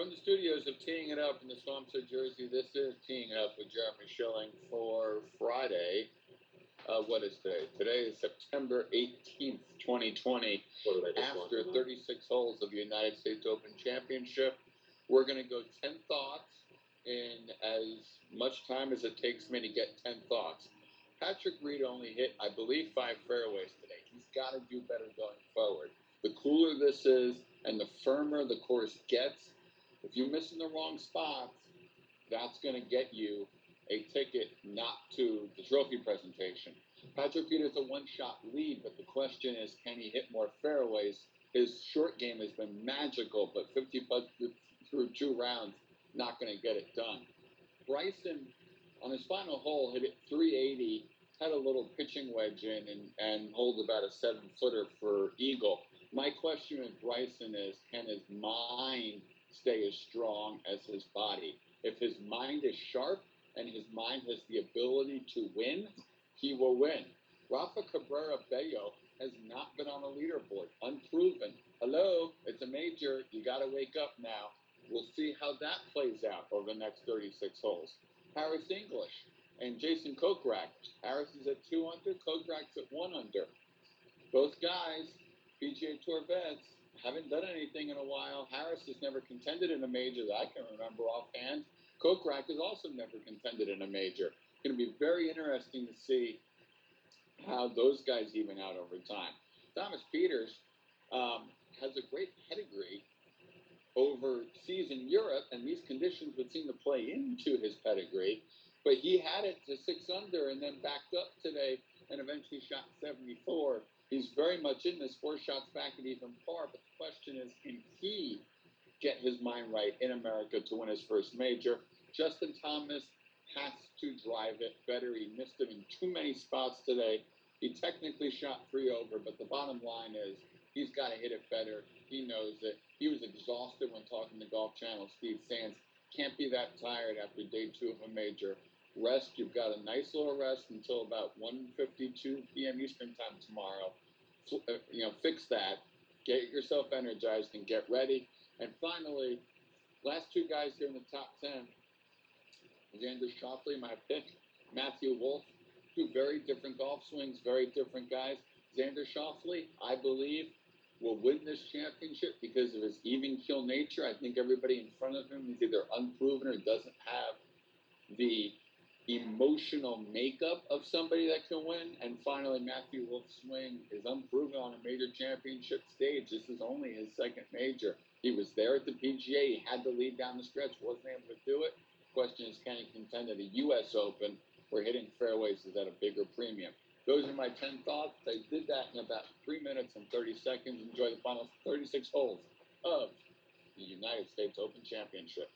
From the studios of Teeing It Up in the swamps of Jersey, this is Teeing It Up with Jeremy Schilling for Friday. Uh, what is today? Today is September 18th, 2020. What did I just After want? 36 holes of the United States Open Championship, we're going to go 10 thoughts in as much time as it takes me to get 10 thoughts. Patrick Reed only hit, I believe, five fairways today. He's got to do better going forward. The cooler this is and the firmer the course gets, if you're missing the wrong spots, that's going to get you a ticket not to the trophy presentation. Patrick has a one shot lead, but the question is can he hit more fairways? His short game has been magical, but 50 putts through two rounds, not going to get it done. Bryson, on his final hole, hit it 380, had a little pitching wedge in, and, and holds about a seven footer for Eagle. My question with Bryson is can his mind stay as strong as his body? If his mind is sharp and his mind has the ability to win, he will win. Rafa Cabrera Bello has not been on a leaderboard, unproven. Hello, it's a major. You got to wake up now. We'll see how that plays out over the next 36 holes. Harris English and Jason Kokrak. Harris is at two under, Kokrak's at one under. Both guys, PGA Tour vets, haven't done anything in a while. Harris has never contended in a major that I can remember offhand. Kokrak has also never contended in a major. It's going to be very interesting to see how those guys even out over time. Thomas Pieters um, has a great pedigree overseas in Europe, and these conditions would seem to play into his pedigree. But he had it to six under and then backed up today and eventually shot 74. He's very much in this, four shots back at even par. But the question is, can he get his mind right in America to win his first major? Justin Thomas has to drive it better. He missed it in too many spots today. He technically shot three over, but the bottom line is he's got to hit it better. He knows it. He was exhausted when talking to Golf Channel. Steve Sands can't be that tired after day two of a major. Rest. You've got a nice little rest until about 1:52 p.m. Eastern time tomorrow. Uh, You know, fix that. Get yourself energized and get ready. And finally, last two guys here in the top ten. Xander Schauffele, my pick. Matthew Wolff. Two very different golf swings, very different guys. Xander Schauffele, I believe, will win this championship because of his even keel nature. I think everybody in front of him is either unproven or doesn't have the emotional makeup of somebody that can win. And finally, Matthew Wolff's swing is unproven on a major championship stage. This is only his second major. He was there at the PGA. He had to lead down the stretch, wasn't able to do it. Question is, can he contend at the U.S. Open where hitting fairways is at a bigger premium? Those are my 10 thoughts. I did that in about 3 minutes and 30 seconds. Enjoy the final 36 holes of the United States Open Championship.